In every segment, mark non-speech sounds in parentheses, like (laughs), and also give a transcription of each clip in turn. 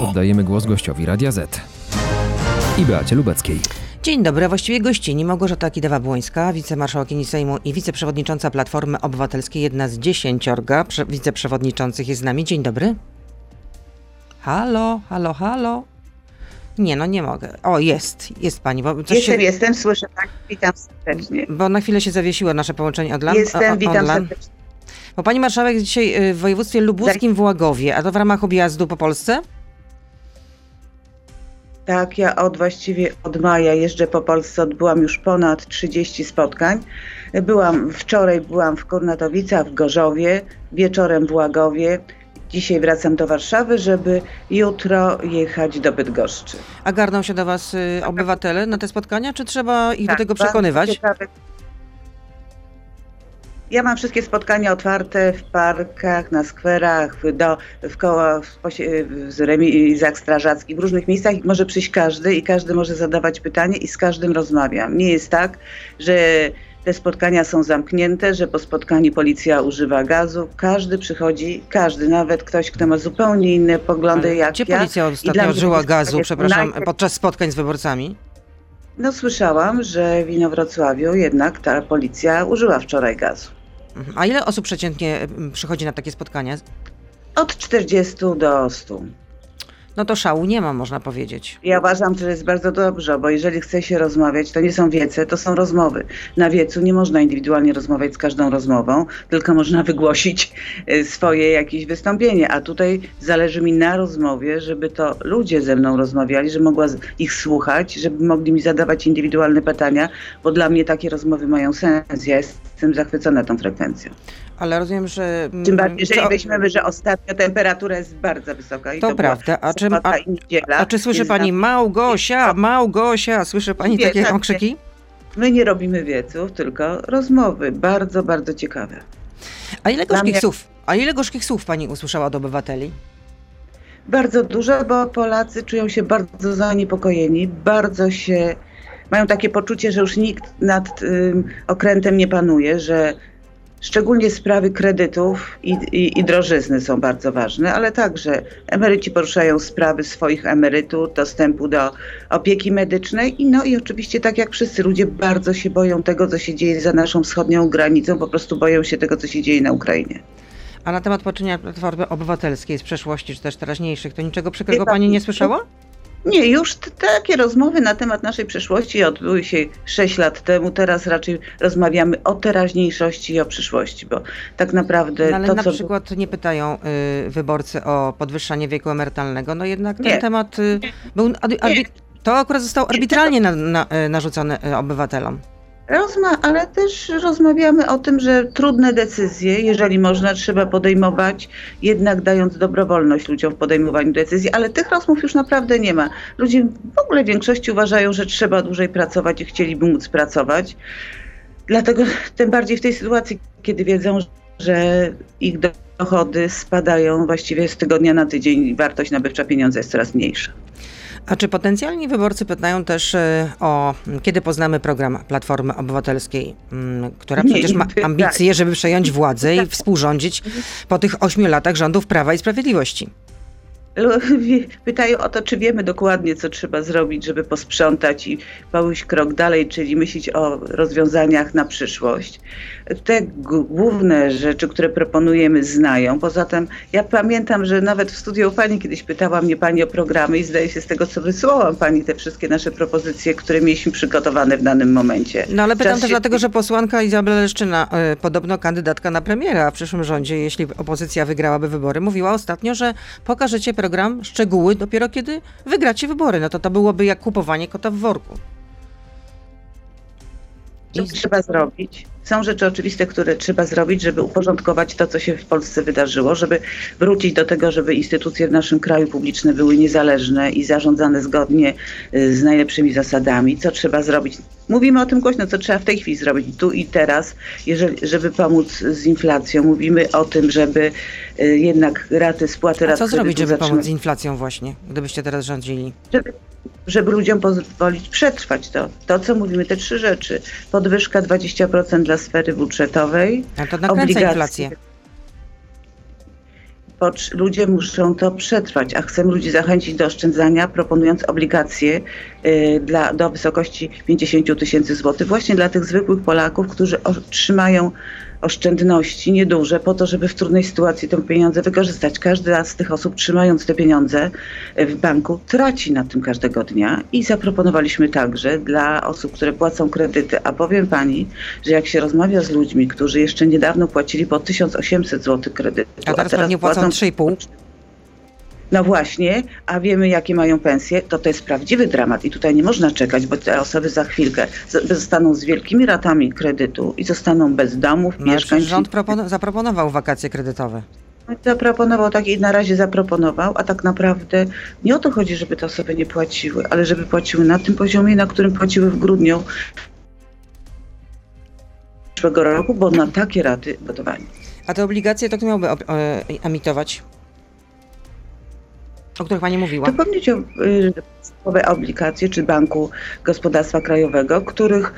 Oddajemy głos gościowi Radia Z i Beacie Lubeckiej. Dzień dobry, a właściwie gościni Małgorzata Kidawa-Błońska, wicemarszałkini Sejmu i wiceprzewodnicząca Platformy Obywatelskiej, jedna z dziesięciorga prze- wiceprzewodniczących jest z nami. Dzień dobry. Halo, halo, halo. Nie, no nie mogę. O, jest, jest pani, bo coś Jestem, się, jestem, słyszę Pani, witam serdecznie. bo na chwilę się zawiesiło nasze połączenie online. Jestem, witam online. serdecznie. Bo pani marszałek jest dzisiaj y, w województwie lubuskim w Łagowie, a to w ramach objazdu po Polsce? Tak, ja od właściwie od maja jeżdżę po Polsce, odbyłam już ponad 30 spotkań. Byłam wczoraj byłam w Kurnatowicach, w Gorzowie, wieczorem w Łagowie. Dzisiaj wracam do Warszawy, żeby jutro jechać do Bydgoszczy. A garną się do was y, obywatele na te spotkania, czy trzeba ich do Tak, tego bardzo przekonywać? ciekawe. Ja mam wszystkie spotkania otwarte w parkach, na skwerach, w, do, w kołach, w, posie- w remizach strażackich, w różnych miejscach. i Może przyjść każdy i każdy może zadawać pytanie i z każdym rozmawiam. Nie jest tak, że te spotkania są zamknięte, że po spotkaniu policja używa gazu. Każdy przychodzi, każdy, nawet ktoś, kto ma zupełnie inne poglądy Ale jak Gdzie ja. policja I ostatnio użyła gazu, przepraszam, podczas spotkań z wyborcami? No słyszałam, że w Inowrocławiu jednak ta policja użyła wczoraj gazu. A ile osób przeciętnie przychodzi na takie spotkania? Od 40 do 100. No to szału nie ma, można powiedzieć. Ja uważam, że jest bardzo dobrze, bo jeżeli chce się rozmawiać, to nie są wiece, to są rozmowy. Na wiecu nie można indywidualnie rozmawiać z każdą rozmową, tylko można (laughs) wygłosić e, swoje jakieś wystąpienie. A tutaj zależy mi na rozmowie, żeby to ludzie ze mną rozmawiali, żeby mogła ich słuchać, żeby mogli mi zadawać indywidualne pytania, bo dla mnie takie rozmowy mają sens. Ja jestem zachwycona tą frekwencją. Ale rozumiem, że... mm, Tym bardziej, jeżeli co- weźmiemy, że ostatnio temperatura jest bardzo wysoka. I To to, prawda. A A a- i niedziela, A czy słyszy pani Małgosia, Małgosia? Słyszy pani Nie, takie tak, okrzyki? My nie robimy wieców, tylko rozmowy. Bardzo, bardzo ciekawe. A ile gorzkich mnie- słów? A ile gorzkich słów pani usłyszała od obywateli? Bardzo dużo, bo Polacy czują się bardzo zaniepokojeni, bardzo się. Mają takie poczucie, że już nikt nad tym okrętem nie panuje, że szczególnie sprawy kredytów i, i, i drożyzny są bardzo ważne, ale także emeryci poruszają sprawy swoich emerytur, dostępu do opieki medycznej i no i oczywiście tak jak wszyscy ludzie bardzo się boją tego, co się dzieje za naszą wschodnią granicą, po prostu boją się tego, co się dzieje na Ukrainie. A na temat poczynienia Platformy Obywatelskiej z przeszłości, czy też teraźniejszych, to niczego przykrego pani nie słyszała? Nie, już takie rozmowy na temat naszej przeszłości odbyły się 6 lat temu. Teraz raczej rozmawiamy o teraźniejszości i o przyszłości, bo tak naprawdę No, ale to, na co przykład nie pytają y, wyborcy o podwyższanie wieku emerytalnego. No jednak ten Nie. temat y, był... Arbi- to akurat został arbitralnie na, na, y, narzucony y, obywatelom. Rozma, ale też rozmawiamy o tym, że trudne decyzje, jeżeli można, trzeba podejmować, jednak dając dobrowolność ludziom w podejmowaniu decyzji, ale tych rozmów już naprawdę nie ma. Ludzie w ogóle w większości uważają, że trzeba dłużej pracować i chcieliby móc pracować. Dlatego tym bardziej w tej sytuacji, kiedy wiedzą, że ich dochody spadają właściwie z tygodnia na tydzień wartość nabywcza pieniądza jest coraz mniejsza. A czy potencjalni wyborcy pytają też y, o kiedy poznamy program Platformy Obywatelskiej, mm, która przecież ma pytają. ambicje, żeby przejąć władzę i współrządzić po tych ośmiu latach rządów Prawa i Sprawiedliwości? (laughs) Pytają o to, czy wiemy dokładnie, co trzeba zrobić, żeby posprzątać i pójść krok dalej, czyli myśleć o rozwiązaniach na przyszłość. Te główne rzeczy, które proponujemy, znają. Poza tym, ja pamiętam, że nawet w studiu u pani kiedyś pytała mnie pani o programy i zdaje się z tego, co wysłałam pani te wszystkie nasze propozycje, które mieliśmy przygotowane w danym momencie. No ale pytam Czas też się- dlatego, że posłanka Izabela Leszczyna, y, podobno kandydatka na premiera w przyszłym rządzie, jeśli opozycja wygrałaby wybory, mówiła ostatnio, że pokażecie program, szczegóły dopiero kiedy wygracie wybory. No to to byłoby jak kupowanie kota w worku. Co trzeba zrobić? Są rzeczy oczywiste, które trzeba zrobić, żeby uporządkować to, co się w Polsce wydarzyło, żeby wrócić do tego, żeby instytucje w naszym kraju publiczne były niezależne i zarządzane zgodnie y, z najlepszymi zasadami. Co trzeba zrobić? Mówimy o tym głośno, co trzeba w tej chwili zrobić, tu i teraz, jeżeli, żeby pomóc z inflacją. Mówimy o tym, żeby y, jednak raty spłaty A rat co zrobić, żeby pomóc z zatrzymać- inflacją właśnie, gdybyście teraz rządzili? żeby, żeby ludziom pozwolić przetrwać to. To, co mówimy, te trzy rzeczy. Podwyżka 20% dla sfery budżetowej. A to nakręca Obligacje. inflację. ludzie muszą to przetrwać, a chcemy ludzi zachęcić do oszczędzania, proponując obligacje y, dla, do wysokości 50 tysięcy złotych, właśnie dla tych zwykłych Polaków, którzy otrzymają oszczędności nieduże po to, żeby w trudnej sytuacji te pieniądze wykorzystać. Każda z tych osób trzymając te pieniądze w banku traci na tym każdego dnia i zaproponowaliśmy także dla osób, które płacą kredyty, a powiem pani, że jak się rozmawia z ludźmi, którzy jeszcze niedawno płacili po 1800 zł kredytu, A teraz pewnie płacą 3,5. No właśnie, a wiemy jakie mają pensje, to to jest prawdziwy dramat i tutaj nie można czekać, bo te osoby za chwilkę zostaną z wielkimi ratami kredytu i zostaną bez domów, No, mieszkań. rząd propon- zaproponował wakacje kredytowe. Zaproponował tak i na razie zaproponował, a tak naprawdę nie o to chodzi, żeby te osoby nie płaciły, ale żeby płaciły na tym poziomie, na którym płaciły w grudniu przyszłego roku, bo na takie raty gotowani. A te obligacje to kto miałby e, emitować? O których pani mówiła. To pewnie ci, y, podstawowe obligacje czy Banku Gospodarstwa Krajowego, których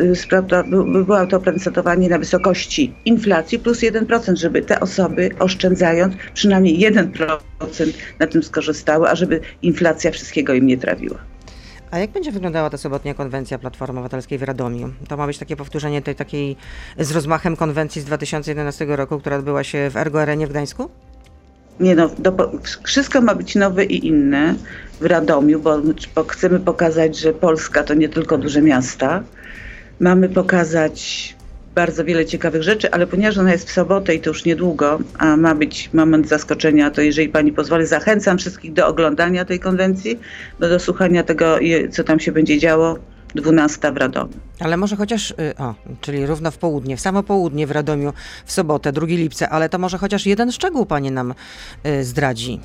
y, sprawda, by, by było to oprocentowanie na wysokości inflacji plus 1%, żeby te osoby oszczędzając przynajmniej 1% na tym skorzystały, a żeby inflacja wszystkiego im nie trawiła. A jak będzie wyglądała ta sobotnia konwencja Platformy Obywatelskiej w Radomiu? To ma być takie powtórzenie tej takiej z rozmachem konwencji z 2011 roku, która odbyła się w Ergo Arenie w Gdańsku? Nie no, do, wszystko ma być nowe i inne w Radomiu, bo, bo chcemy pokazać, że Polska to nie tylko duże miasta. Mamy pokazać bardzo wiele ciekawych rzeczy, ale ponieważ ona jest w sobotę i to już niedługo, a ma być moment zaskoczenia, to jeżeli pani pozwoli, zachęcam wszystkich do oglądania tej konwencji, do, słuchania tego, co tam się będzie działo. 12 w Radomiu. Ale może chociaż, y, o, czyli równo w południe, w samo południe w Radomiu w sobotę, 2 lipca, ale to może chociaż jeden szczegół pani nam y, zdradzi.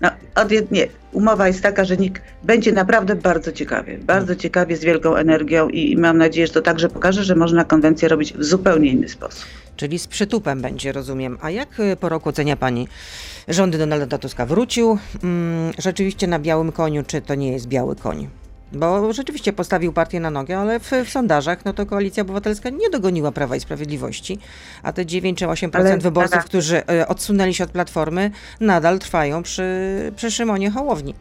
No, od jed- nie. Umowa jest taka, że NIK będzie naprawdę bardzo ciekawie. Bardzo ciekawie, z wielką energią i, i mam nadzieję, że to także pokaże, że można konwencję robić w zupełnie inny sposób. Czyli z przytupem będzie, rozumiem. A jak y, po roku ocenia pani rządy Donalda Tuska? Wrócił mm, rzeczywiście na białym koniu, czy to nie jest biały koń? Bo rzeczywiście postawił partię na nogę, ale w, w sondażach no to Koalicja Obywatelska nie dogoniła Prawa i Sprawiedliwości, a te 9 czy 8% Ale- wyborców, tak. którzy y, odsunęli się od Platformy, nadal trwają przy, przy Szymonie Hołowni.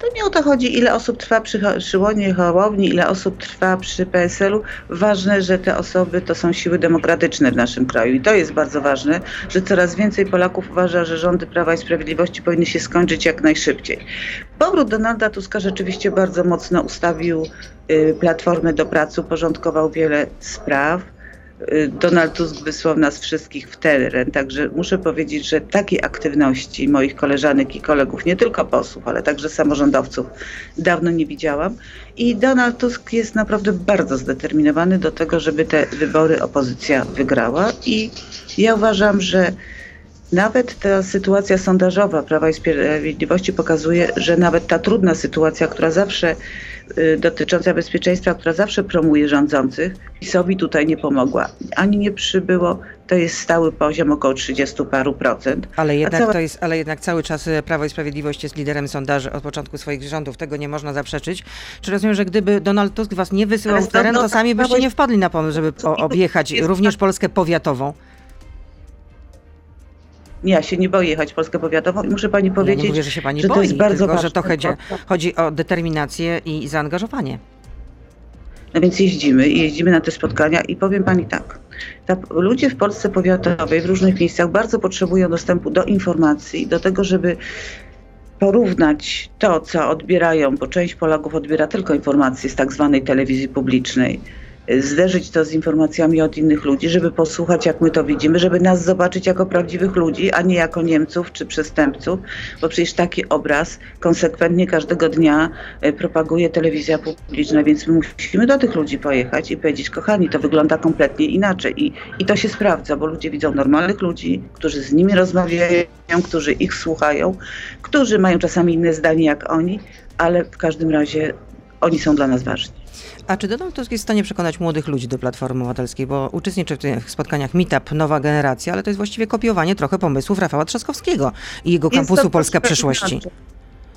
To nie o to chodzi, ile osób trwa przy Ho- Szyłonie Hołowni, ile osób trwa przy PSL-u. Ważne, że te osoby to są siły demokratyczne w naszym kraju i to jest bardzo ważne, że coraz więcej Polaków uważa, że rządy Prawa i Sprawiedliwości powinny się skończyć jak najszybciej. Powrót Donalda Tuska rzeczywiście bardzo mocno ustawił y, Platformę do pracy, uporządkował wiele spraw. Y, Donald Tusk wysłał nas wszystkich w teren, także muszę powiedzieć, że takiej aktywności moich koleżanek i kolegów, nie tylko posłów, ale także samorządowców, dawno nie widziałam. I Donald Tusk jest naprawdę bardzo zdeterminowany do tego, żeby te wybory opozycja wygrała. I ja uważam, że nawet ta sytuacja sondażowa Prawa i Sprawiedliwości pokazuje, że nawet ta trudna sytuacja, która zawsze dotycząca bezpieczeństwa, która zawsze promuje rządzących, PiSowi tutaj nie pomogła. Ani nie przybyło, to jest stały poziom około 30 paru procent. Ale jednak, cała- to jest, ale jednak cały czas e, Prawo i Sprawiedliwość jest liderem sondaży od początku swoich rządów. Tego nie można zaprzeczyć. Czy rozumiem, że gdyby Donald Tusk was nie wysyłał Ale w teren, to sami byście nie wpadli na pomysł, żeby objechać również Polskę powiatową? Ja się nie boję jechać w Polskę powiatową i muszę pani Ja powiedzieć, mówię, że się pani że to boi, jest bardzo tylko że ważne, to chodzi, chodzi o determinację i zaangażowanie. No więc jeździmy i jeździmy na te spotkania i powiem pani tak. Ta, ludzie w Polsce powiatowej, w różnych miejscach bardzo potrzebują dostępu do informacji, do tego, żeby porównać to, co odbierają, bo część Polaków odbiera tylko informacje z tak zwanej telewizji publicznej, zderzyć to z informacjami od innych ludzi, żeby posłuchać, jak my to widzimy, żeby nas zobaczyć jako prawdziwych ludzi, a nie jako Niemców czy przestępców, bo przecież taki obraz konsekwentnie każdego dnia y, propaguje telewizja publiczna, więc my musimy do tych ludzi pojechać i powiedzieć, kochani, to wygląda kompletnie inaczej. I, i to się sprawdza, bo ludzie widzą normalnych ludzi, którzy z nimi rozmawiają, którzy ich słuchają, którzy mają czasami inne zdanie jak oni, ale w każdym razie oni są dla nas ważni. A czy Donald Tusk jest w stanie przekonać młodych ludzi do Platformy Obywatelskiej? Bo uczestniczy w tych spotkaniach Meetup Nowa Generacja, ale to jest właściwie kopiowanie trochę pomysłów Rafała Trzaskowskiego i jego Jest kampusu Polska Przyszłości. inaczej.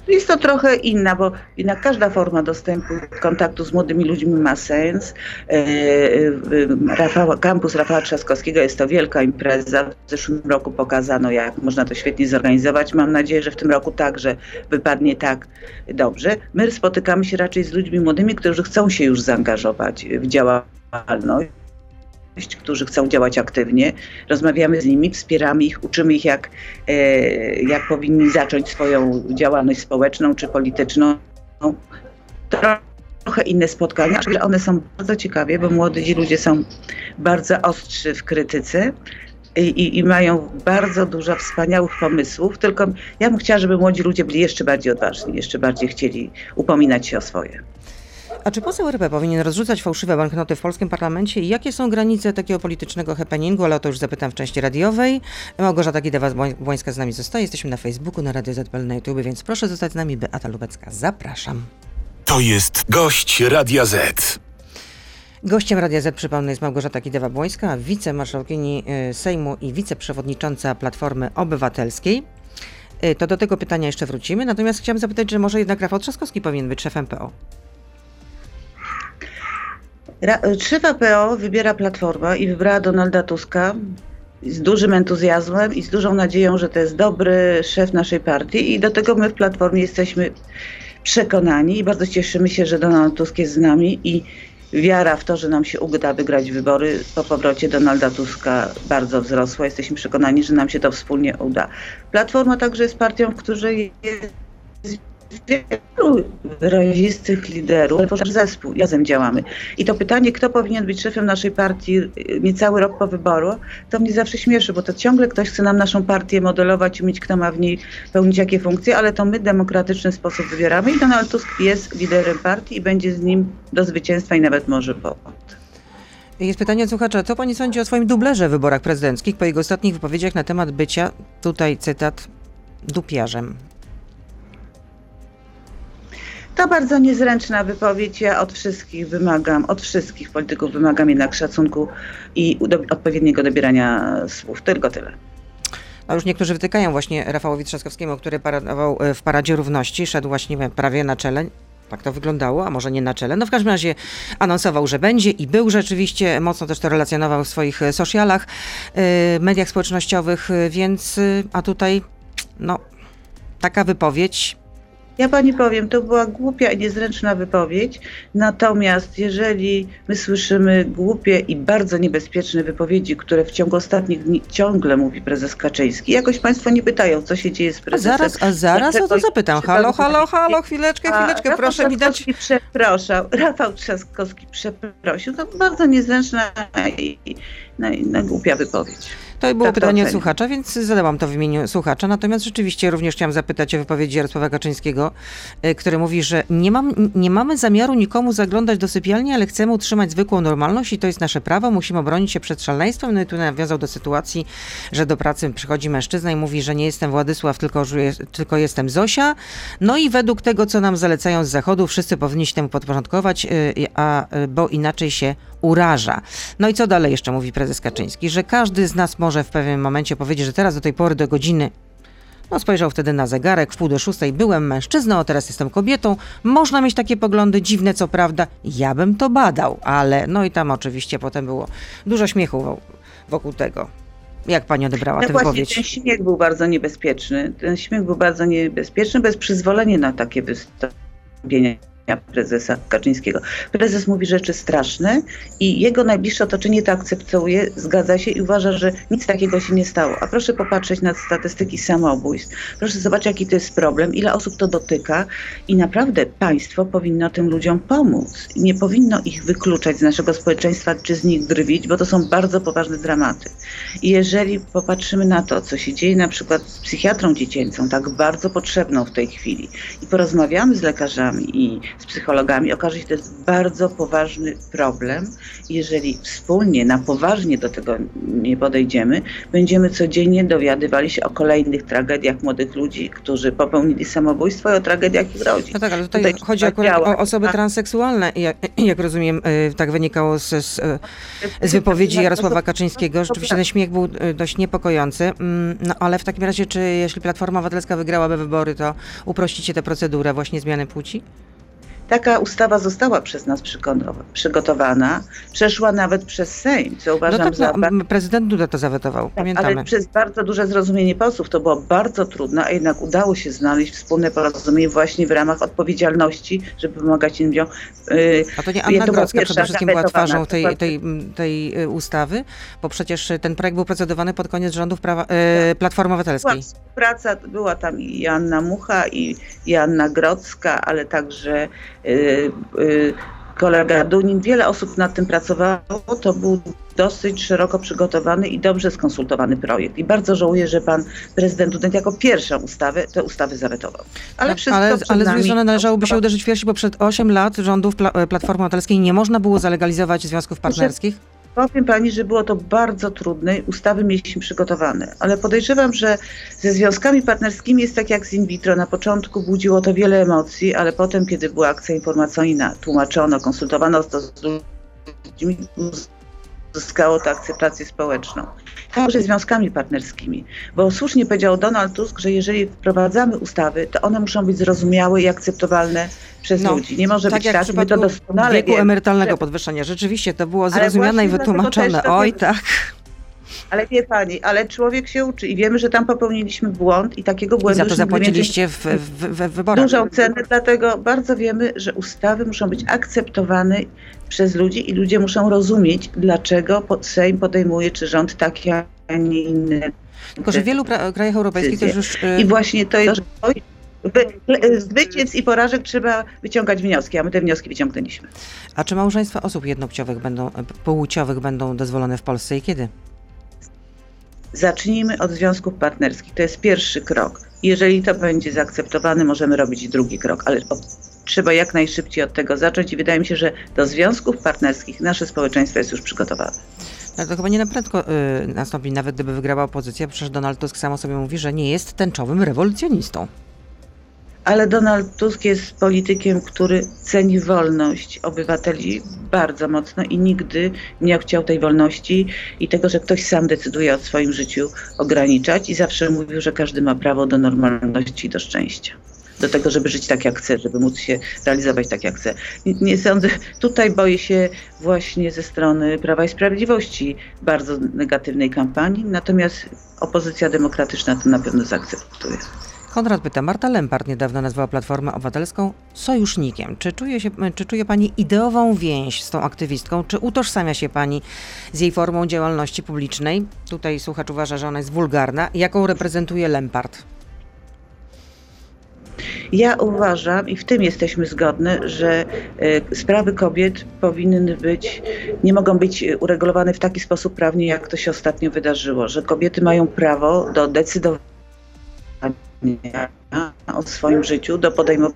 Jest to trochę inna, bo jednak każda forma dostępu, kontaktu z młodymi ludźmi ma sens. E, e, Rafał, kampus Rafała Trzaskowskiego jest to wielka impreza. W zeszłym roku pokazano, jak można to świetnie zorganizować. Mam nadzieję, że w tym roku także wypadnie tak dobrze. My spotykamy się raczej z ludźmi młodymi, którzy chcą się już zaangażować w działalność którzy chcą działać aktywnie. Rozmawiamy z nimi, wspieramy ich, uczymy ich, jak, e, jak powinni zacząć swoją działalność społeczną czy polityczną. Trochę inne spotkania, ale one są bardzo ciekawie, bo młodzi ludzie są bardzo ostrzy w krytyce. I, i, i, mają bardzo dużo wspaniałych pomysłów, tylko ja bym chciała, żeby młodzi ludzie byli jeszcze bardziej odważni, jeszcze bardziej chcieli upominać się o swoje. A czy poseł RP powinien rozrzucać fałszywe banknoty w polskim parlamencie i jakie są granice takiego politycznego happeningu? Ale o to już zapytam w części radiowej. Małgorzata Kidewa-Błońska z nami zostaje. Jesteśmy na Facebooku, na Radio ZPL, na YouTube, więc proszę zostać z nami. Beata Lubecka, zapraszam. To jest gość Radia Z. Gościem Radia Z, przypomnę, jest Małgorzata Kidewa-Błońska, wicemarszałkini y, Sejmu i wiceprzewodnicząca Platformy Obywatelskiej. Y, to do tego pytania jeszcze wrócimy. Natomiast chciałam zapytać, czy może jednak Rafał Trzaskowski powinien być szefem PO? Szefa PO wybiera Platforma i wybrała Donalda Tuska z dużym entuzjazmem i z dużą nadzieją, że to jest dobry szef naszej partii i do tego my w Platformie jesteśmy przekonani i bardzo cieszymy się, że Donald Tusk jest z nami i wiara w to, że nam się uda wygrać wybory po powrocie Donalda Tuska bardzo wzrosła. Jesteśmy przekonani, że nam się to wspólnie uda. Platforma także jest partią, w której jest wielu wyrazistych liderów, nasz zespół, razem działamy. I to pytanie, kto powinien być szefem naszej partii niecały rok po wyboru, to mnie zawsze śmieszy, bo to ciągle ktoś chce nam naszą partię modelować i mieć, kto ma w niej pełnić jakie funkcje, ale to my w demokratyczny sposób wybieramy i Donald Tusk jest liderem partii i będzie z nim do zwycięstwa i nawet może po. Jest pytanie od słuchacza, co pani sądzi o swoim dublerze w wyborach prezydenckich po jego ostatnich wypowiedziach na temat bycia, tutaj cytat, dupiarzem? To bardzo niezręczna wypowiedź. Ja od wszystkich wymagam, od wszystkich polityków wymagam jednak szacunku i odpowiedniego dobierania słów. Tylko tyle. A już niektórzy wytykają właśnie Rafałowi Trzaskowskiemu, który paradował e, w Paradzie Równości, szedł właśnie prawie na czele. Tak to wyglądało, a może nie na czele. No w każdym razie anonsował, że będzie i był rzeczywiście, mocno też to relacjonował w swoich e, socialach, e, mediach społecznościowych, więc a tutaj no taka wypowiedź ja pani powiem, to była głupia i niezręczna wypowiedź, natomiast jeżeli my słyszymy głupie i bardzo niebezpieczne wypowiedzi, które w ciągu ostatnich dni ciągle mówi prezes Kaczyński, jakoś państwo nie pytają, co się dzieje z prezesem. A zaraz, a zaraz o to zapytam. Halo, halo, halo, chwileczkę, chwileczkę, a proszę mi dać... przepraszał, Rafał Trzaskowski przeprosił. To bardzo niezręczna i, i, i, i głupia wypowiedź. To było tak, pytanie słuchacza, więc zadałam to w imieniu słuchacza. Natomiast rzeczywiście również chciałam zapytać o wypowiedzi Jarosława Kaczyńskiego, e, który mówi, że nie, mam, nie mamy zamiaru nikomu zaglądać do sypialni, ale chcemy utrzymać zwykłą normalność i to jest nasze prawo. Musimy obronić się przed szaleństwem. No i tu nawiązał do sytuacji, że do pracy przychodzi mężczyzna i mówi, że nie jestem Władysław, tylko, tylko jestem Zosia. No i według tego, co nam zalecają z zachodu, wszyscy powinni się temu podporządkować, e, a, e, bo inaczej się uraża. No i co dalej jeszcze mówi prezes Kaczyński? Że każdy z nas może w pewnym momencie powiedzieć, że teraz do tej pory do godziny no spojrzał wtedy na zegarek, w pół do szóstej byłem mężczyzną, a teraz jestem kobietą. Można mieć takie poglądy, dziwne co prawda, ja bym to badał, ale no i tam oczywiście potem było dużo śmiechu wokół tego. Jak pani odebrała no tę wypowiedź? Ten śmiech był bardzo niebezpieczny. Ten śmiech był bardzo niebezpieczny, bez przyzwolenia na takie wystąpienia prezesa Kaczyńskiego. Prezes mówi rzeczy straszne i jego najbliższe otoczenie to akceptuje, zgadza się i uważa, że nic takiego się nie stało. A proszę popatrzeć na statystyki samobójstw. Proszę zobaczyć, jaki to jest problem, ile osób to dotyka i naprawdę państwo powinno tym ludziom pomóc. Nie powinno ich wykluczać z naszego społeczeństwa czy z nich drwić, bo to są bardzo poważne dramaty. I jeżeli popatrzymy na to, co się dzieje na przykład z psychiatrą dziecięcą, tak bardzo potrzebną w tej chwili i porozmawiamy z lekarzami i z psychologami, okaże się, że to jest bardzo poważny problem. Jeżeli wspólnie, na poważnie do tego nie podejdziemy, będziemy codziennie dowiadywali się o kolejnych tragediach młodych ludzi, którzy popełnili samobójstwo i o tragediach ich rodzin. No tak, ale tutaj, Tutaj chodzi akurat o osoby transseksualne. Jak, (clears throat) jak rozumiem, y, tak wynikało z, z, z wypowiedzi Jarosława Kaczyńskiego. Rzeczywiście ten śmiech był y, dość niepokojący. Mm, No ale w takim razie, czy jeśli Platforma Obywatelska wygrałaby wybory, to uprościcie tę procedurę właśnie zmiany płci? Taka ustawa została przez nas przygotowa- przygotowana, przeszła nawet przez Sejm, co No uważam tak, za no, prezydent Duda to zawetował, pamiętamy. Ale przez bardzo duże zrozumienie posłów to było bardzo trudne, a jednak udało się znaleźć wspólne porozumienie właśnie w ramach odpowiedzialności, żeby pomagać ludziom. Yy, A to nie Anna była Grodzka przede wszystkim była twarzą tej, tej, tej y, ustawy, bo przecież y, ten projekt był procedowany pod koniec rządów prawa, y, Platformy była Obywatelskiej. współpraca, była tam i Joanna Mucha, i Joanna Grodzka, ale także kolega Dunin. Wiele osób nad tym pracowało. To był dosyć szeroko przygotowany i dobrze skonsultowany projekt. I bardzo żałuję, że pan prezydent Duda jako pierwszą ustawę te ustawy zawetował. Ale No, wszystko ale, ale z nami. drugiej strony należałoby się uderzyć w piersi, bo przed 8 lat rządów Pla- Platformy Obywatelskiej nie można było zalegalizować związków partnerskich. Powiem pani, że było to bardzo trudne. Ustawy mieliśmy przygotowane, ale podejrzewam, że ze związkami partnerskimi jest tak jak z in vitro. Na początku budziło to wiele emocji, ale potem, kiedy była akcja informacyjna, tłumaczono, konsultowano to z ludźmi, uzyskało to akceptację społeczną. Także związkami partnerskimi, bo słusznie powiedział Donald Tusk, że jeżeli wprowadzamy ustawy, to one muszą być zrozumiałe i akceptowalne przez No, ludzi. Nie może Tak być jak tak, my to doskonale wieku emerytalnego że- podwyższenia. Rzeczywiście to było zrozumiane i wytłumaczone. Oj, tak. Ale wie pani, ale człowiek się uczy i wiemy, że tam popełniliśmy błąd i takiego I błędu za to zapłaciliście w, w, w, w wyborach. dużą cenę, dlatego bardzo wiemy, że ustawy muszą być akceptowane przez ludzi i ludzie muszą rozumieć, dlaczego Sejm podejmuje, czy rząd taki, a nie inny. Tylko, że w wielu krajach europejskich to już... y, I właśnie to jest, wy- zwycięstw i porażek trzeba wyciągać wnioski, a my te wnioski wyciągnęliśmy. A czy małżeństwa osób jednopłciowych będą, płciowych będą dozwolone w Polsce i kiedy? Zacznijmy od związków partnerskich. To jest pierwszy krok. Jeżeli to będzie zaakceptowane, możemy robić drugi krok, ale trzeba jak najszybciej od tego zacząć i wydaje mi się, że do związków partnerskich nasze społeczeństwo jest już przygotowane. No to chyba nie na prędko y, nastąpi, nawet gdyby wygrała opozycja. Przecież Donald Tusk sam o sobie mówi, że nie jest tęczowym rewolucjonistą. Ale Donald Tusk jest politykiem, który ceni wolność obywateli bardzo mocno i nigdy nie chciał tej wolności i tego, że ktoś sam decyduje o swoim życiu ograniczać i zawsze mówił, że każdy ma prawo do normalności i do szczęścia. Do tego, żeby żyć tak jak chce, żeby móc się realizować tak jak chce. Nie, nie sądzę, tutaj boję się właśnie ze strony Prawa i Sprawiedliwości bardzo negatywnej kampanii, natomiast opozycja demokratyczna to na pewno zaakceptuje. Konrad pyta, Marta Lempart niedawno nazwała Platformę Obywatelską sojusznikiem. Czy czuje, się, czy czuje Pani ideową więź z tą aktywistką? Czy utożsamia się Pani z jej formą działalności publicznej? Tutaj słuchacz uważa, że ona jest wulgarna. Jaką reprezentuje Lempart? Ja uważam, i w tym jesteśmy zgodne, że e, sprawy kobiet powinny być, nie mogą być e, uregulowane w taki sposób prawnie, jak to się ostatnio wydarzyło, że kobiety mają prawo do decydowania o swoim życiu, do podejmowania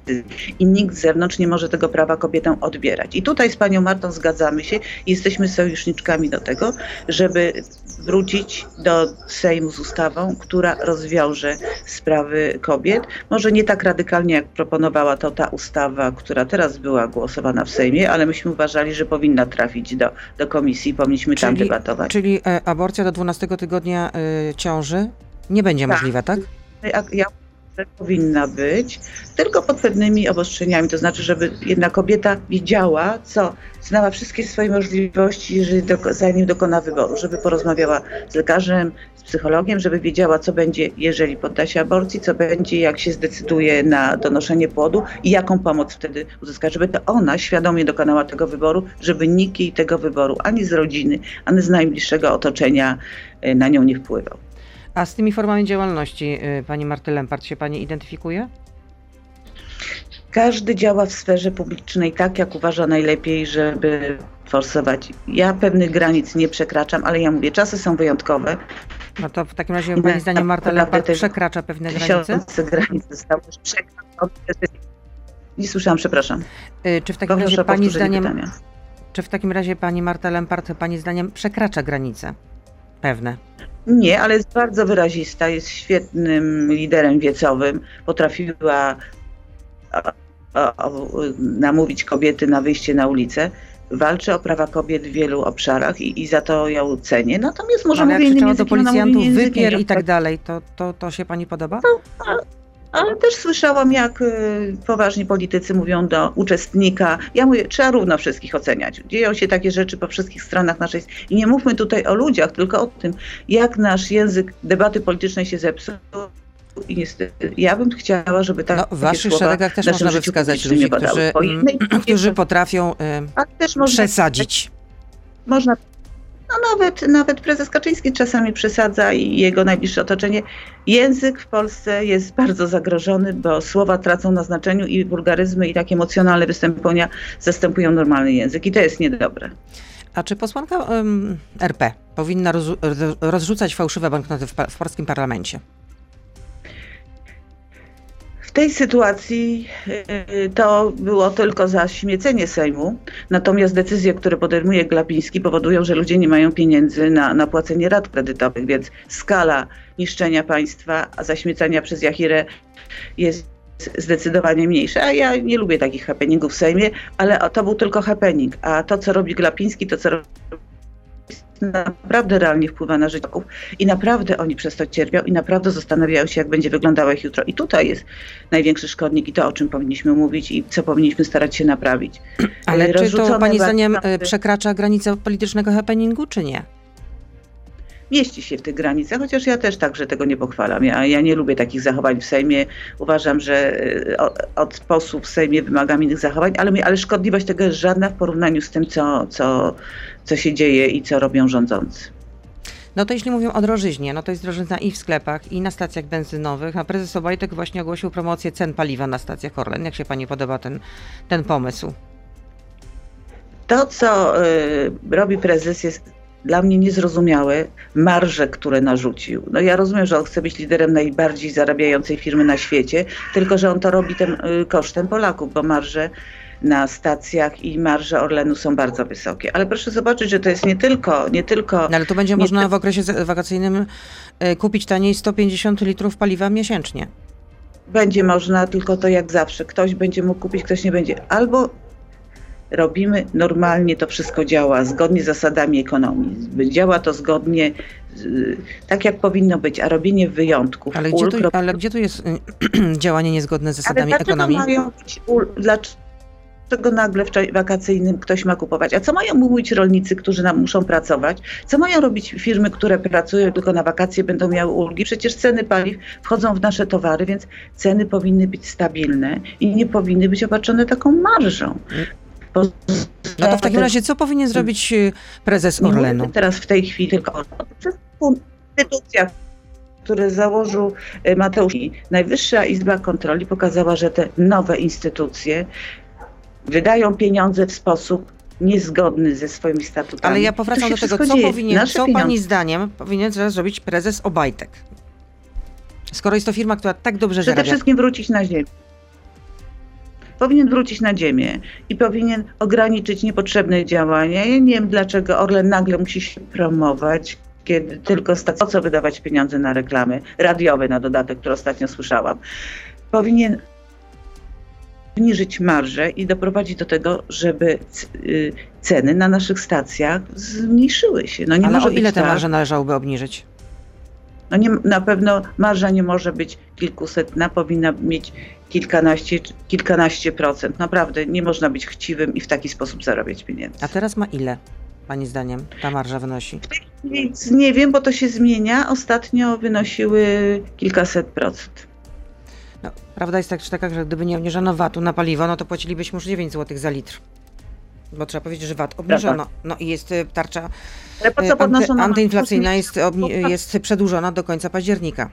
i nikt z zewnątrz nie może tego prawa kobietom odbierać. I tutaj z panią Martą zgadzamy się i jesteśmy sojuszniczkami do tego, żeby wrócić do Sejmu z ustawą, która rozwiąże sprawy kobiet. Może nie tak radykalnie, jak proponowała to ta ustawa, która teraz była głosowana w Sejmie, ale myśmy uważali, że powinna trafić do, do komisji, powinniśmy tam Czyli- debatować. Czyli e, aborcja do 12 tygodnia e, ciąży nie będzie Tak. możliwa, tak? Ja, ja że powinna być, tylko pod pewnymi obostrzeniami, to znaczy, żeby jedna kobieta wiedziała, co, znała wszystkie swoje możliwości, jeżeli doko, zanim dokona wyboru, żeby porozmawiała z lekarzem, z psychologiem, żeby wiedziała, co będzie, jeżeli podda się aborcji, co będzie, jak się zdecyduje na donoszenie płodu i jaką pomoc wtedy uzyska, żeby to ona świadomie dokonała tego wyboru, żeby nikt jej tego wyboru ani z rodziny, ani z najbliższego otoczenia y, na nią nie wpływał. A z tymi formami działalności y, Pani Marty Lempart się Pani identyfikuje? Każdy działa w sferze publicznej tak, jak uważa najlepiej, żeby forsować. Ja pewnych granic nie przekraczam, ale ja mówię, czasy są wyjątkowe. No to w takim razie Nie, Pani zdaniem Marta naprawdę Lempart przekracza pewne granice? Granic zostały przekroczone. Nie słyszałam, przepraszam. Y, Czy w takim razie pani zdaniem, pytania. czy w takim razie pani Marta Lempart pani zdaniem przekracza granice? Pewne. Nie, ale jest bardzo wyrazista, jest świetnym liderem wiecowym. Potrafiła namówić kobiety na wyjście na ulicę. Walczy o prawa kobiet w wielu obszarach i, i za to ją cenię. Natomiast może Ale jak mówię innym do językiem, ona mówi policjantów językiem. wypier i tak Ja- dalej, to, to, to się pani podoba? Ale też słyszałam, jak y, poważni politycy mówią do uczestnika. Ja mówię, trzeba równo wszystkich oceniać. Dzieją się takie rzeczy po wszystkich stronach naszej. I nie mówmy tutaj o ludziach, tylko o tym, jak nasz język debaty politycznej się zepsuł. I niestety, ja bym chciała, żeby tak. No, w waszych szeregach też można by wskazać ludzi, którzy, którzy potrafią y, przesadzić. można no nawet, nawet prezes Kaczyński czasami przesadza i jego najbliższe otoczenie. Język w Polsce jest bardzo zagrożony, bo słowa tracą na znaczeniu i wulgaryzmy i takie emocjonalne występowania zastępują normalny język i to jest niedobre. A czy posłanka ym, RP powinna rozrzucać fałszywe banknoty w, w polskim parlamencie? Tej sytuacji y, to było tylko zaśmiecenie Sejmu, natomiast decyzje, które podejmuje Glapiński powodują, że ludzie nie mają pieniędzy na, na płacenie rat kredytowych, więc skala niszczenia państwa, a zaśmiecania przez Jachirę jest zdecydowanie mniejsza. A ja nie lubię takich happeningów w Sejmie, ale to był tylko happening, a to, co robi Glapiński, to co robi naprawdę realnie wpływa na życie i naprawdę oni przez to cierpią i naprawdę zastanawiają się, jak będzie wyglądało ich jutro. I tutaj jest największy szkodnik i to, o czym powinniśmy mówić i co powinniśmy starać się naprawić. Ale Y, czy to rozrzucone pani zdaniem y, banknoty przekracza granicę politycznego happeningu, czy nie? Mieści się w tych granicach, chociaż ja też także tego nie pochwalam. Ja, ja nie lubię takich zachowań w Sejmie. Uważam, że o- od posłów w Sejmie wymagam innych zachowań, ale, ale szkodliwość tego jest żadna w porównaniu z tym, co, co, co się dzieje i co robią rządzący. No to jeśli mówią o drożyźnie, no to jest drożyzna i w sklepach, i na stacjach benzynowych, a prezes Obajtek właśnie ogłosił promocję cen paliwa na stacjach Orlen. Jak się pani podoba ten, ten pomysł? To, co y, robi prezes, jest dla mnie niezrozumiałe. Marże, które narzucił. No ja rozumiem, że on chce być liderem najbardziej zarabiającej firmy na świecie, tylko że on to robi tym y, kosztem Polaków, bo marże na stacjach i marże Orlenu są bardzo wysokie. Ale proszę zobaczyć, że to jest nie tylko, nie tylko No ale tu będzie można w okresie wakacyjnym y, kupić taniej 150 litrów paliwa miesięcznie. będzie można, tylko to jak zawsze. Ktoś będzie mógł kupić, ktoś nie będzie. Albo robimy normalnie, to wszystko działa zgodnie z zasadami ekonomii. Działa to zgodnie, z, tak jak powinno być, a robienie wyjątków. Ale gdzie tu, rob- ale gdzie tu jest y, (clears throat) działanie niezgodne z ale zasadami dlaczego ekonomii? mają być ul- Dlaczego nagle w czasie wakacyjnym ktoś ma kupować? A co mają mówić rolnicy, którzy nam muszą pracować? Co mają robić firmy, które pracują tylko na wakacje, będą miały ulgi? Przecież ceny paliw wchodzą w nasze towary, więc ceny powinny być stabilne i nie powinny być obarczone taką marżą. No to w takim razie co powinien zrobić y, prezes Orlenu? teraz w tej chwili tylko o instytucjach, które założył e, Mateusz. Najwyższa Izba Kontroli pokazała, że te nowe instytucje wydają pieniądze w sposób niezgodny ze swoimi statutami. Ale ja powracam do tego, co dzieje. powinien, Nasze co pieniądze. pani zdaniem powinien teraz zrobić prezes Obajtek? Skoro jest to firma, która tak dobrze Przede zarabia. wszystkim wrócić na ziemię. Powinien wrócić na ziemię i powinien ograniczyć niepotrzebne działania. Ja nie wiem, dlaczego Orlen nagle musi się promować, kiedy tylko stać, po co wydawać pieniądze na reklamy radiowe na dodatek, które ostatnio słyszałam. Powinien obniżyć marżę i doprowadzić do tego, żeby y, ceny na naszych stacjach zmniejszyły się. No nie Ale może o ile te tak, marże należałoby obniżyć? no nie, na pewno marża nie może być kilkusetna, powinna mieć kilkanaście, kilkanaście procent. Naprawdę nie można być chciwym i w taki sposób zarabiać pieniędzy. A teraz ma ile, pani zdaniem, ta marża wynosi? Więc nie wiem, bo to się zmienia. Ostatnio wynosiły kilkaset procent. No, prawda jest tak, czy taka, że gdyby nie obniżono VAT-u na paliwo, no to płacilibyśmy już 9 zł za litr. Bo trzeba powiedzieć, że VAT obniżono. No i jest y, tarcza Ale po y, co anty, antyinflacyjna jest, jest przedłużona do końca października.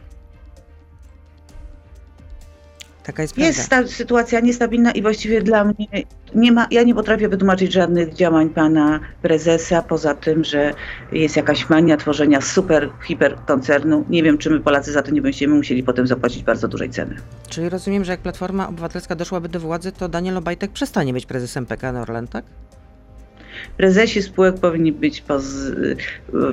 Taka jest Jest prawda. sta- sytuacja niestabilna i właściwie dla mnie nie ma, ja nie potrafię wytłumaczyć żadnych działań pana prezesa, poza tym, że jest jakaś mania tworzenia super, hiper koncernu. Nie wiem, czy my Polacy za to nie będziemy musieli potem zapłacić bardzo dużej ceny. Czyli rozumiem, że jak Platforma Obywatelska doszłaby do władzy, to Daniel Obajtek przestanie być prezesem PKN Orlen, tak? Prezesi spółek powinni być poz,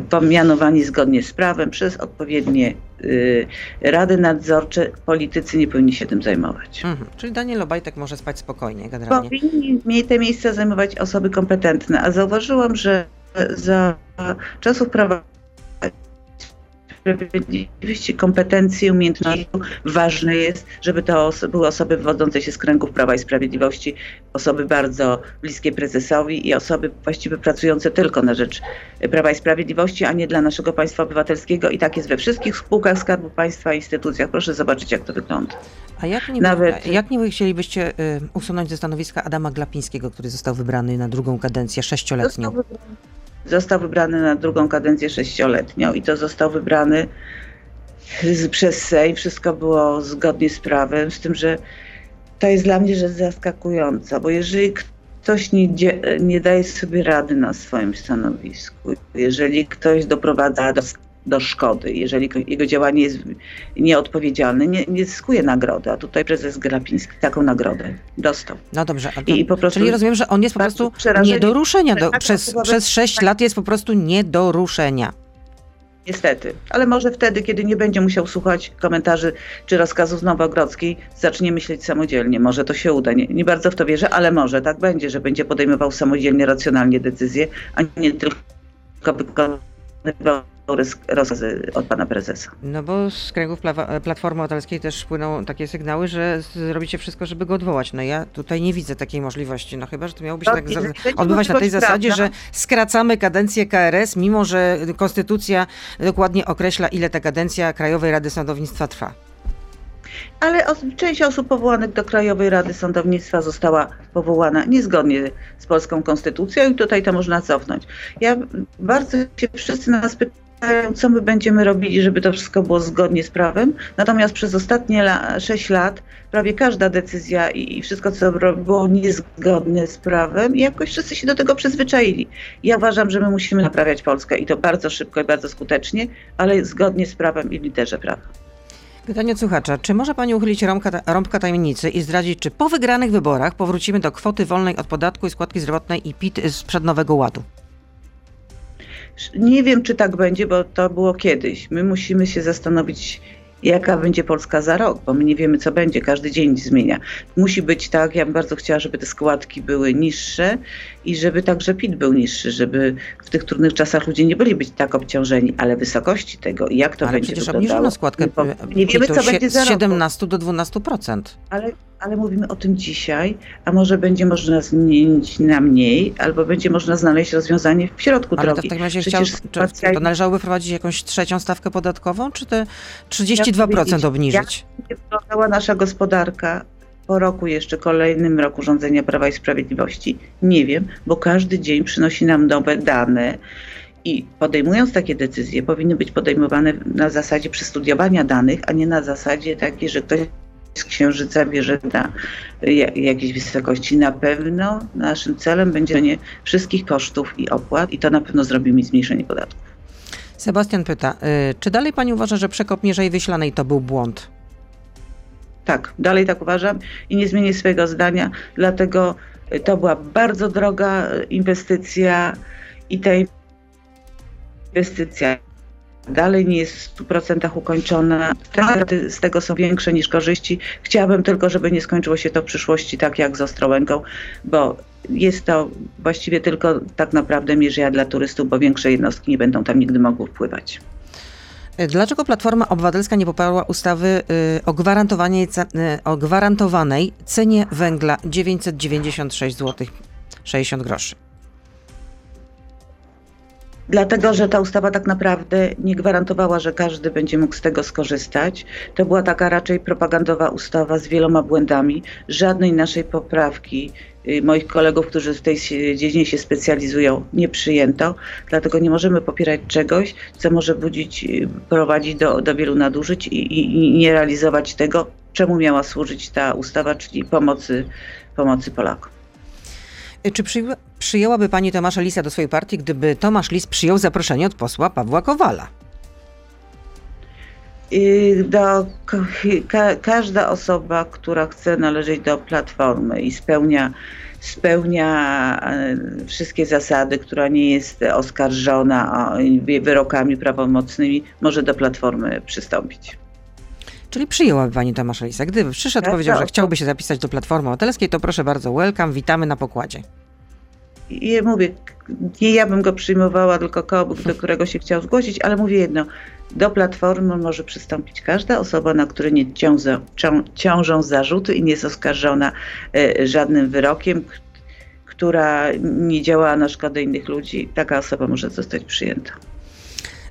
pomianowani zgodnie z prawem przez odpowiednie y, rady nadzorcze. Politycy nie powinni się tym zajmować. Mhm. Czyli Daniel Obajtek może spać spokojnie generalnie. Powinni te miejsca zajmować osoby kompetentne, a zauważyłam, że za czasów prawa Sprawiedliwości, kompetencje, umiejętności. Ważne jest, żeby to oso- były osoby wywodzące się z kręgów Prawa i Sprawiedliwości, osoby bardzo bliskie prezesowi i osoby właściwie pracujące tylko na rzecz Prawa i Sprawiedliwości, a nie dla naszego państwa obywatelskiego. I tak jest we wszystkich spółkach Skarbu Państwa i instytucjach. Proszę zobaczyć, jak to wygląda. A jak nie, Nawet- jak nie chcielibyście y, usunąć ze stanowiska Adama Glapińskiego, który został wybrany na drugą kadencję sześcioletnią? Został wybrany, został wybrany na drugą kadencję sześcioletnią i to został wybrany przez Sejm. Wszystko było zgodnie z prawem, z tym, że to jest dla mnie rzecz zaskakująca, bo jeżeli ktoś nie, nie daje sobie rady na swoim stanowisku, jeżeli ktoś doprowadza do, do szkody, jeżeli jego działanie jest nieodpowiedzialne, nie, nie zyskuje nagrody, a tutaj prezes Grapiński taką nagrodę dostał. No dobrze, to, I po prostu czyli rozumiem, że on jest po bardzo prostu nie do ruszenia. Do, Tak, przez, osobowe- przez sześć lat jest po prostu nie do ruszenia. Niestety, ale może wtedy, kiedy nie będzie musiał słuchać komentarzy czy rozkazów z Nowogrodzkiej, zacznie myśleć samodzielnie. Może to się uda. Nie, nie bardzo w to wierzę, ale może tak będzie, że będzie podejmował samodzielnie, racjonalnie decyzje, a nie tylko wykonywał rozkazy od pana prezesa. No bo z kręgów Platformy Obywatelskiej też płyną takie sygnały, że zrobicie wszystko, żeby go odwołać. No ja tutaj nie widzę takiej możliwości. No chyba, że to miałoby się No, tak odbywać na tej zasadzie, że skracamy kadencję KRS, mimo że konstytucja dokładnie określa, ile ta kadencja Krajowej Rady Sądownictwa trwa. Ale część osób powołanych do Krajowej Rady Sądownictwa została powołana niezgodnie z polską konstytucją i tutaj to można cofnąć. Ja bardzo się wszyscy nas pytają, co my będziemy robili, żeby to wszystko było zgodnie z prawem. Natomiast przez ostatnie la- 6 lat prawie każda decyzja i, wszystko, co było niezgodne z prawem, i jakoś wszyscy się do tego przyzwyczaili. Ja uważam, że my musimy naprawiać Polskę i to bardzo szybko i bardzo skutecznie, ale zgodnie z prawem i w literze prawa. Pytanie słuchacza. Czy może Pani uchylić rąbka, rąbka tajemnicy i zdradzić, czy po wygranych wyborach powrócimy do kwoty wolnej od podatku i składki zdrowotnej i PIT sprzed Nowego Ładu? Nie wiem, czy tak będzie, bo to było kiedyś. My musimy się zastanowić, jaka będzie Polska za rok, bo my nie wiemy, co będzie. Każdy dzień zmienia. Musi być tak, ja bym bardzo chciała, żeby te składki były niższe i żeby także PIT był niższy, żeby w tych trudnych czasach ludzie nie byli być tak obciążeni, ale wysokości tego i jak to Ale będzie przecież wyglądało. obniżono składkę nie, po- nie wiemy, co będzie za z rok. bo- 17 do 12%. Ale, ale mówimy o tym dzisiaj, a może będzie można zmienić na mniej, albo będzie można znaleźć rozwiązanie w środku Ale to drogi. w takim razie chciał, Przecież sytuacja- to należałoby wprowadzić jakąś trzecią stawkę podatkową, czy te 32% powiedzieć, obniżyć? będzie wyglądała nasza gospodarka po roku jeszcze kolejnym roku rządzenia Prawa i Sprawiedliwości? Nie wiem, bo każdy dzień przynosi nam nowe dane i podejmując takie decyzje powinny być podejmowane na zasadzie przestudiowania danych, a nie na zasadzie takiej, że ktoś z księżyca bierze na ja- jakiejś wysokości. Na pewno naszym celem będzie nie wszystkich kosztów i opłat i to na pewno zrobi mi zmniejszenie podatków. Sebastian pyta, y, czy dalej pani uważa, że przekop Mierzei Wyślanej to był błąd? Tak, dalej tak uważam i nie zmienię swojego zdania, dlatego y, to była bardzo droga y, inwestycja i ta inwestycja dalej nie jest w 100% ukończona. Straty z tego są większe niż korzyści. Chciałabym tylko, żeby nie skończyło się to w przyszłości tak jak z Ostrołęką, bo jest to właściwie tylko tak naprawdę mierzeja dla turystów, bo większe jednostki nie będą tam nigdy mogły wpływać. Y, Dlaczego Platforma Obywatelska nie poparła ustawy y, o, gwarantowanej y, o gwarantowanej cenie węgla 996 zł 60 groszy? Dlatego, że ta ustawa tak naprawdę nie gwarantowała, że każdy będzie mógł z tego skorzystać. To była taka raczej propagandowa ustawa z wieloma błędami. Żadnej naszej poprawki moich kolegów, którzy w tej dziedzinie się specjalizują, nie przyjęto. Dlatego nie możemy popierać czegoś, co może budzić, y, prowadzić do, do wielu nadużyć i, i, nie realizować tego, czemu miała służyć ta ustawa, czyli pomocy, pomocy Polakom. Y, Czy przyjęła- przyjęłaby pani Tomasza Lisa do swojej partii, gdyby Tomasz Lis przyjął zaproszenie od posła Pawła Kowala? Do, ka, każda osoba, która chce należeć do Platformy i spełnia, spełnia e, wszystkie zasady, która nie jest oskarżona wyrokami prawomocnymi, może do Platformy przystąpić. Czyli przyjęłaby pani Tomasza Lisa. Gdyby przyszedł, Tak, powiedział, że tak. chciałby się zapisać do Platformy Obywatelskiej, to proszę bardzo, welcome, witamy na pokładzie. I mówię, nie ja bym go przyjmowała, tylko koło, do którego się chciał zgłosić, ale mówię jedno, do Platformy może przystąpić każda osoba, na której nie ciążą, cią, ciążą zarzuty i nie jest oskarżona e, żadnym wyrokiem, która nie działała na szkodę innych ludzi. Taka osoba może zostać przyjęta.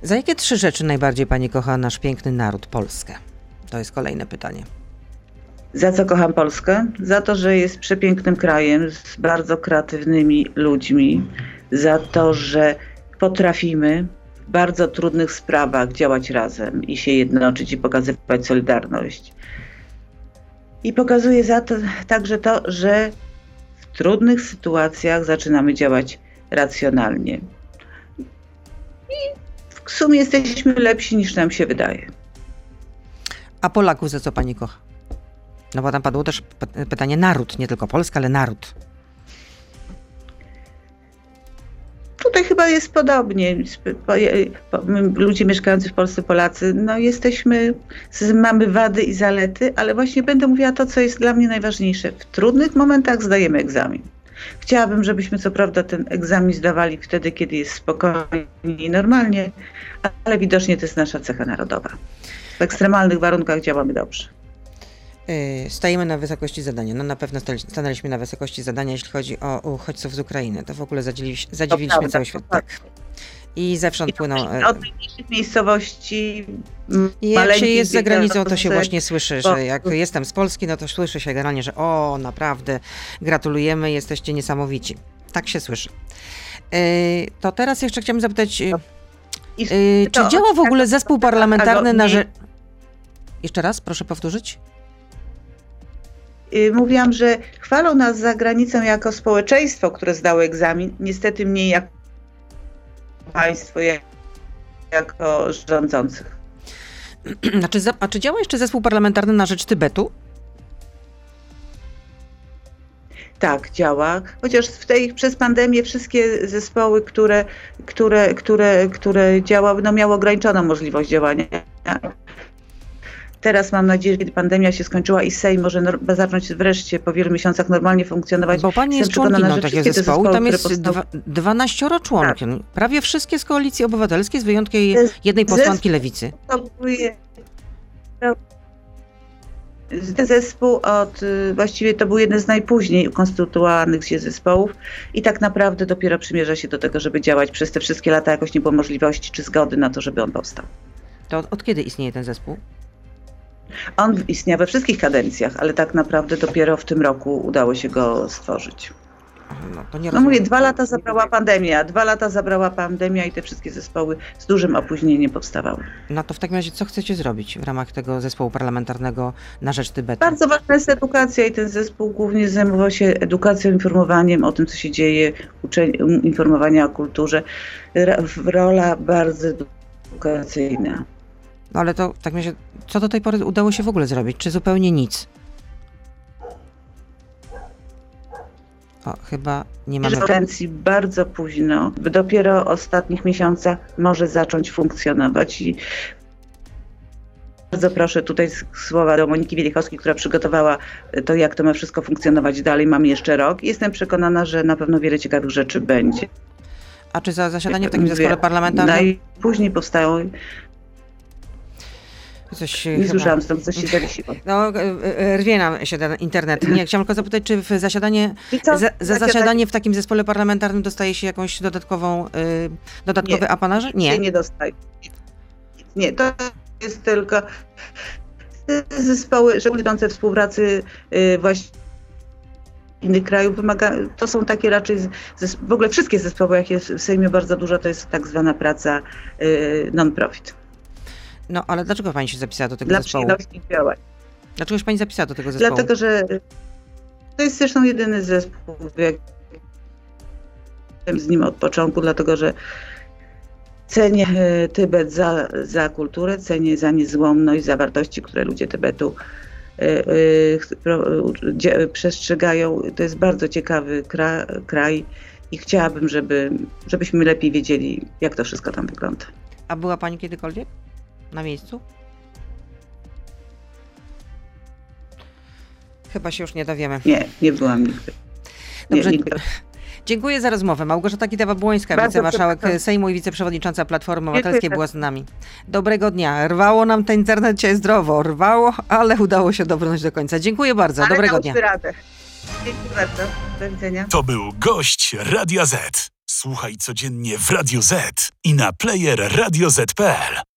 Za jakie trzy rzeczy najbardziej pani kocha nasz piękny naród, Polskę? To jest kolejne pytanie. Za co kocham Polskę? Za to, że jest przepięknym krajem z bardzo kreatywnymi ludźmi, za to, że potrafimy w bardzo trudnych sprawach działać razem i się jednoczyć i pokazywać solidarność. I pokazuje za to także to, że w trudnych sytuacjach zaczynamy działać racjonalnie. I w sumie jesteśmy lepsi niż nam się wydaje. A Polaków za co pani kocha? No bo tam padło też py- pytanie naród, nie tylko Polska, ale naród. Tutaj chyba jest podobnie. Ludzie mieszkający w Polsce, Polacy, no jesteśmy, mamy wady i zalety, ale właśnie będę mówiła to, co jest dla mnie najważniejsze. W trudnych momentach zdajemy egzamin. Chciałabym, żebyśmy co prawda ten egzamin zdawali wtedy, kiedy jest spokojnie i normalnie, ale widocznie to jest nasza cecha narodowa. W ekstremalnych warunkach działamy dobrze. Yy, Stajemy na wysokości zadania. No na pewno stanęliśmy na wysokości zadania, jeśli chodzi o uchodźców z Ukrainy. To w ogóle zadziwiliś- zadziwiliśmy prawda, cały świat. tak. I zewsząd płyną. e, Od najmniejszych miejscowości, I jak się jest za granicą, to się właśnie słyszy, że jak jestem z Polski, no to słyszy się generalnie, że o, naprawdę, gratulujemy, jesteście niesamowici. Tak się słyszy. Yy, To teraz jeszcze chciałam zapytać, czy działa w ogóle zespół parlamentarny na rzecz... Jeszcze raz, proszę powtórzyć. Y, Mówiłam, że chwalą nas za granicą jako społeczeństwo, które zdało egzamin, niestety mniej jako państwo, jak- jako rządzących. (clears throat) Znaczy, za- a czy działa jeszcze zespół parlamentarny na rzecz Tybetu? Tak, działa. Chociaż w tej, przez pandemię wszystkie zespoły, które, które, które, które działały, no miały ograniczoną możliwość działania. Teraz mam nadzieję, że kiedy pandemia się skończyła i Sejm może zacząć wreszcie po wielu miesiącach normalnie funkcjonować. Bo pani jest przekonana, że takiego zespołu, tam jest powstały- 12 członkiem. Prawie wszystkie z koalicji obywatelskiej, z wyjątkiem jednej posłanki lewicy. to były- ten zespół od, y, właściwie to był jeden z najpóźniej ukonstytuowanych się zespołów i tak naprawdę dopiero przymierza się do tego, żeby działać. Przez te wszystkie lata jakoś nie było możliwości czy zgody na to, żeby on powstał. To od, od kiedy istnieje ten zespół? On istniał we wszystkich kadencjach, ale tak naprawdę dopiero w tym roku udało się go stworzyć. No, to nie No mówię, dwa lata zabrała pandemia, dwa lata zabrała pandemia i te wszystkie zespoły z dużym opóźnieniem powstawały. No to w takim razie co chcecie zrobić w ramach tego zespołu parlamentarnego na rzecz Tybetu? Bardzo ważna jest edukacja i ten zespół głównie zajmował się edukacją, informowaniem o tym, co się dzieje, informowania o kulturze. Rola bardzo edukacyjna. No ale to takim razie, co do tej pory udało się w ogóle zrobić? Czy zupełnie nic? O, chyba nie mamy... Agencji bardzo późno, dopiero w ostatnich miesiącach może zacząć funkcjonować i bardzo proszę tutaj słowa do Moniki Wielichowskiej, która przygotowała to, jak to ma wszystko funkcjonować dalej. Mam jeszcze rok. Jestem przekonana, że na pewno wiele ciekawych rzeczy będzie. A czy za zasiadanie w takim zespole parlamentarnym? Najpóźniej powstało, Coś nie chyba... słyszałam, stąd coś się zawiesiło. No, e, e, rwie nam się ten internet. Nie, chciałam tylko zapytać, czy w zasiadanie, za, za Zasiadanie- zasiadanie w takim zespole parlamentarnym dostaje się jakąś dodatkową, y, dodatkowe Nie. się Nie. nie dostaje. Nie, to jest tylko zespoły, szczególnie idące współpracy y, właśnie innych krajów wymaga, to są takie raczej, w ogóle wszystkie zespoły, jak jest w Sejmie bardzo dużo, to jest tak zwana praca y, non-profit. No, ale dlaczego pani się zapisała do tego Dla zespołu? przyjemności działań. Dlaczegoś pani zapisała do tego zespołu? Dlatego, że to jest zresztą jedyny zespół, jak z nim od początku, dlatego że cenię e, Tybet za, za kulturę, cenię za niezłomność, za wartości, które ludzie Tybetu e, e, przestrzegają. To jest bardzo ciekawy kra, kraj i chciałabym, żeby, żebyśmy lepiej wiedzieli, jak to wszystko tam wygląda. A była pani kiedykolwiek na miejscu? Chyba się już nie dowiemy. Nie, nie byłam nigdy. Nie, Dobrze. nigdy. Dziękuję za rozmowę. Małgorzata Kidawa-Błońska, wicemarszałek przepraszam. Sejmu i wiceprzewodnicząca Platformy Obywatelskiej była z nami. Dobrego dnia. Rwało nam ten internet dzisiaj zdrowo. Rwało, ale udało się dobrnąć do końca. Dziękuję bardzo. Ale Dobrego dnia. radę. Dziękuję bardzo. Do widzenia. To był gość Radia Z. Słuchaj codziennie w Radio Z i na player radioz.pl.